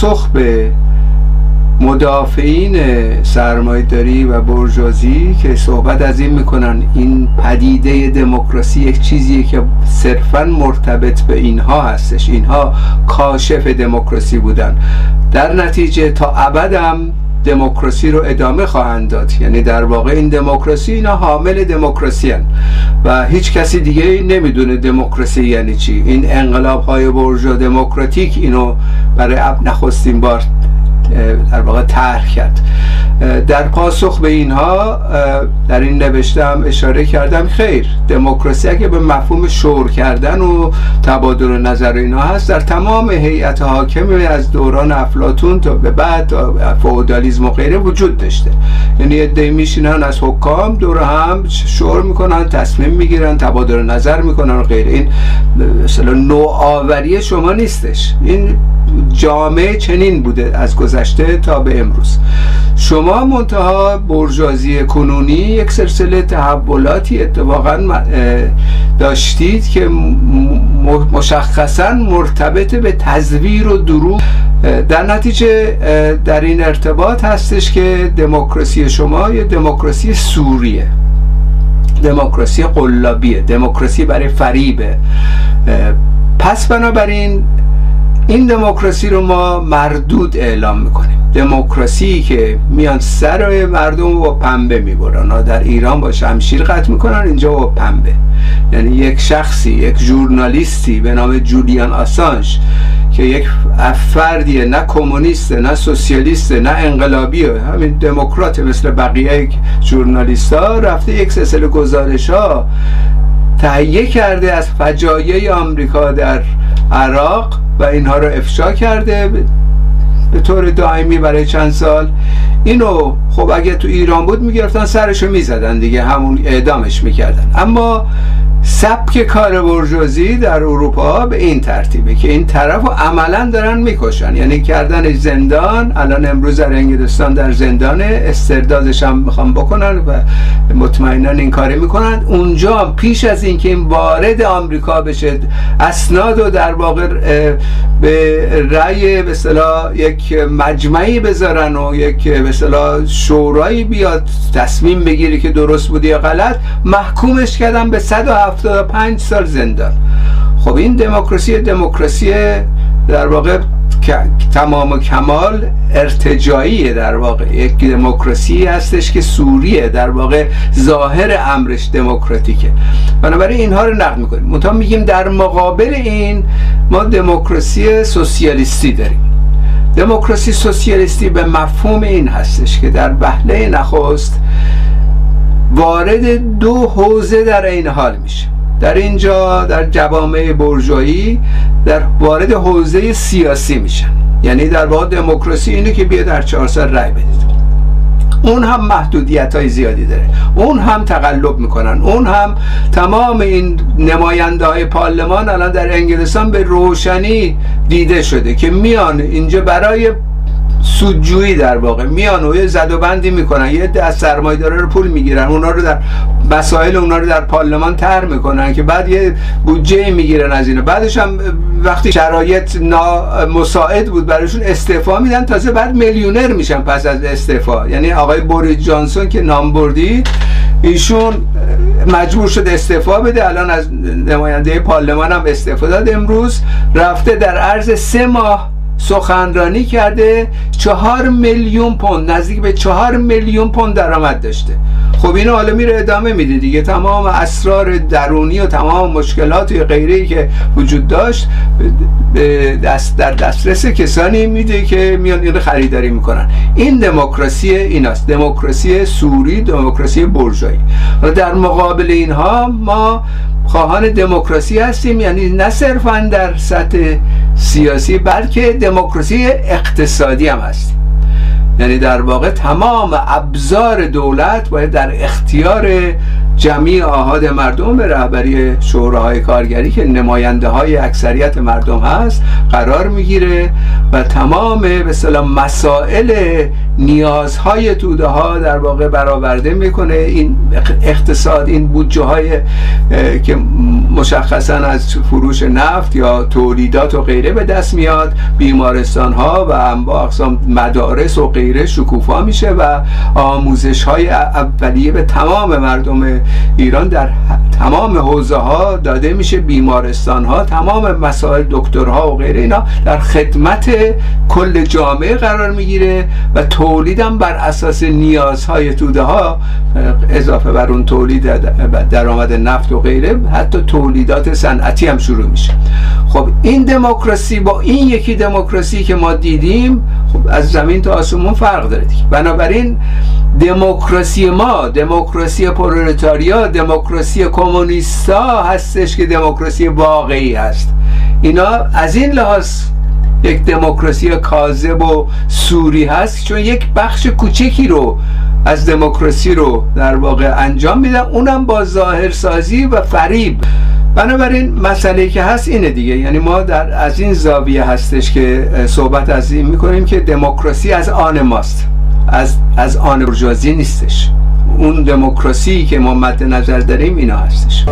پاسخ به مدافعین سرمایداری و برجازی که صحبت از این می‌کنن این پدیده دموکراسی یک چیزیه که صرفا مرتبط به اینها هستش. اینها کاشف دموکراسی بودن. در نتیجه تا ابدم دموکراسی رو ادامه خواهند داد. یعنی در واقع این دموکراسی اینا حامل دموکراسی. و هیچ کسی دیگه نمی‌دونه دموکراسی یعنی چی. این انقلاب های برجا دموکراتیک اینو برای نخستین بار در واقع طرح کرد. در پاسخ به اینها در این نوشتم اشاره کردم خیر دموکراسی اگه به مفهوم شور کردن و تبادل نظر اینها هست در تمام هیئت حاکمه از دوران افلاتون تا به بعد فئودالیسم و غیره وجود داشته. یعنی عده میشینن از حکام دور هم شور می‌کنن تصمیم می‌گیرن تبادل نظر می‌کنن و غیره. این مثلا نوآوری شما نیستش. این جامعه چنین بوده از گذشته تا به امروز. شما منتها برجازی کنونی یک سلسله تحولاتی اتفاقا داشتید که مشخصا مرتبط به تزویر و دروغ در نتیجه در این ارتباط هستش که دموکراسی شما یه دموکراسی سوریه. دموکراسی قلابیه. دموکراسی برای فریبه. پس بنابراین این دموکراسی رو ما مردود اعلام می‌کنیم. دموکراسی که میان سر مردم با پنبه می‌برن در ایران با شمشیر قطع می‌کنن اینجا با پنبه. یعنی یک شخصی یک ژورنالیستی به نام جولیان آسانش که یک فردیه نه کمونیسته نه سوسیالیسته نه انقلابیه همین دموکرات مثل بقیه ژورنالیست ها رفته یک سلسله گزارش ها تهیه کرده از فجایع آمریکا در عراق و اینها رو افشا کرده به طور دائمی برای چند سال. اینو خب اگه تو ایران بود می‌گرفتن سرشو می‌زدن دیگه همون اعدامش می‌کردن. اما سبک کار برجوزی در اروپا به این ترتیبه که این طرف رو عملا دارن می‌کشن. یعنی کردن زندان الان امروز در انگلستان در زندان استردادش هم می‌خوام بکنن و مطمئنا این کاری می‌کنن. اونجا پیش از اینکه این وارد آمریکا بشه اسناد و در واقع به رأی به یک مجمعی بذارن و یک به شورایی بیاد تصمیم بگیری که درست بودی یا غلط محکومش کردن به 175 سال زندان. خب این دموکراسی دموکراسی در واقع تمام و کمال ارتجایی در واقع. یک دموکراسی هستش که سوریه در واقع ظاهر امرش دموکراتیکه. بنابراین اینها رو نقد می‌کنیم. منتها میگیم در مقابل این ما دموکراسی سوسیالیستی داریم. دموکراسی سوسیالیستی به مفهوم این هستش که در بهله نخست وارد دو حوزه در این حال میشه. در اینجا در جوامع برجایی در وارد حوزه سیاسی میشن. یعنی در واقع دموکراسی اینه که بیا در چهار سال رای بدید. اون هم محدودیت های زیادی داره. اون هم تقلب می‌کنن. اون هم تمام این نماینده های پارلمان الان در انگلستان به روشنی دیده شده که میان اینجا برای سودجویی در واقع. میان و یه زد و بندی می‌کنن یه عده از سرمایه‌دارا رو پول می‌گیرن اونا رو در مسائل اونا رو در پارلمان تر می‌کنن که بعد یه بودجه می‌گیرن از اینا. بعدش هم وقتی شرایط مساعد بود برایشون استعفا میدن تازه بعد میلیونر میشن پس از استعفا. یعنی آقای بوریس جانسون که نام بردی ایشون مجبور شد استعفا بده. الان از نماینده پارلمان هم استعفا داد. امروز رفته در عرض سه ماه سخنرانی کرده چهار میلیون پوند نزدیک به چهار میلیون پوند درآمد داشته. خب اینو حالا میره ادامه میده دیگه. تمام اسرار درونی و تمام مشکلات و غیره که وجود داشت دست در دسترس کسانی میده که میان این خریداری می‌کنن. این دموکراسی ایناست. دموکراسی سوری دموکراسی برجایی در مقابل اینها ما خواهان دموکراسی هستیم. یعنی نه صرفا در سطح سیاسی بلکه دموکراسی اقتصادی هم هستیم یعنی در واقع تمام ابزار دولت باید در اختیار جمعی آهاد مردم به رهبری شوراهای کارگری که نماینده های اکثریت مردم هست قرار می‌گیره و تمام به مسائل نیازهای توده ها در واقع برآورده می‌کنه. این اقتصاد این بودجه های که مشخصا از فروش نفت یا تولیدات و غیره به دست میاد. بیمارستان ها و انواع اقسام مدارس و غیره شکوفا میشه و آموزش های اولیه به تمام مردم ایران در تمام حوزه ها داده میشه بیمارستان ها تمام مسائل دکترها و غیره اینا در خدمت کل جامعه قرار می‌گیره و تولیدم بر اساس نیازهای توده ها اضافه بر اون تولید درآمد نفت و غیره حتی تولیدات صنعتی هم شروع میشه. خب این دموکراسی با این یکی دموکراسی که ما دیدیم خب از زمین تا آسمون فرق داره دیگه. بنابراین دموکراسی ما دموکراسی پرولتاریا دموکراسی کمونیستا هستش که دموکراسی واقعی هست. اینا از این لحاظ یک دموکراسی کاذب و سوری هست چون یک بخش کوچکی رو از دموکراسی رو در واقع انجام میدن. اونم با ظاهرسازی و فریب. بنابراین مسئله که هست اینه دیگه. یعنی ما در از این زاویه هستش که صحبت از این می‌کنیم که دموکراسی از آن ماست. از از آن برجوازی نیستش. اون دموکراسی که ما مد نظر داریم اینا هستش.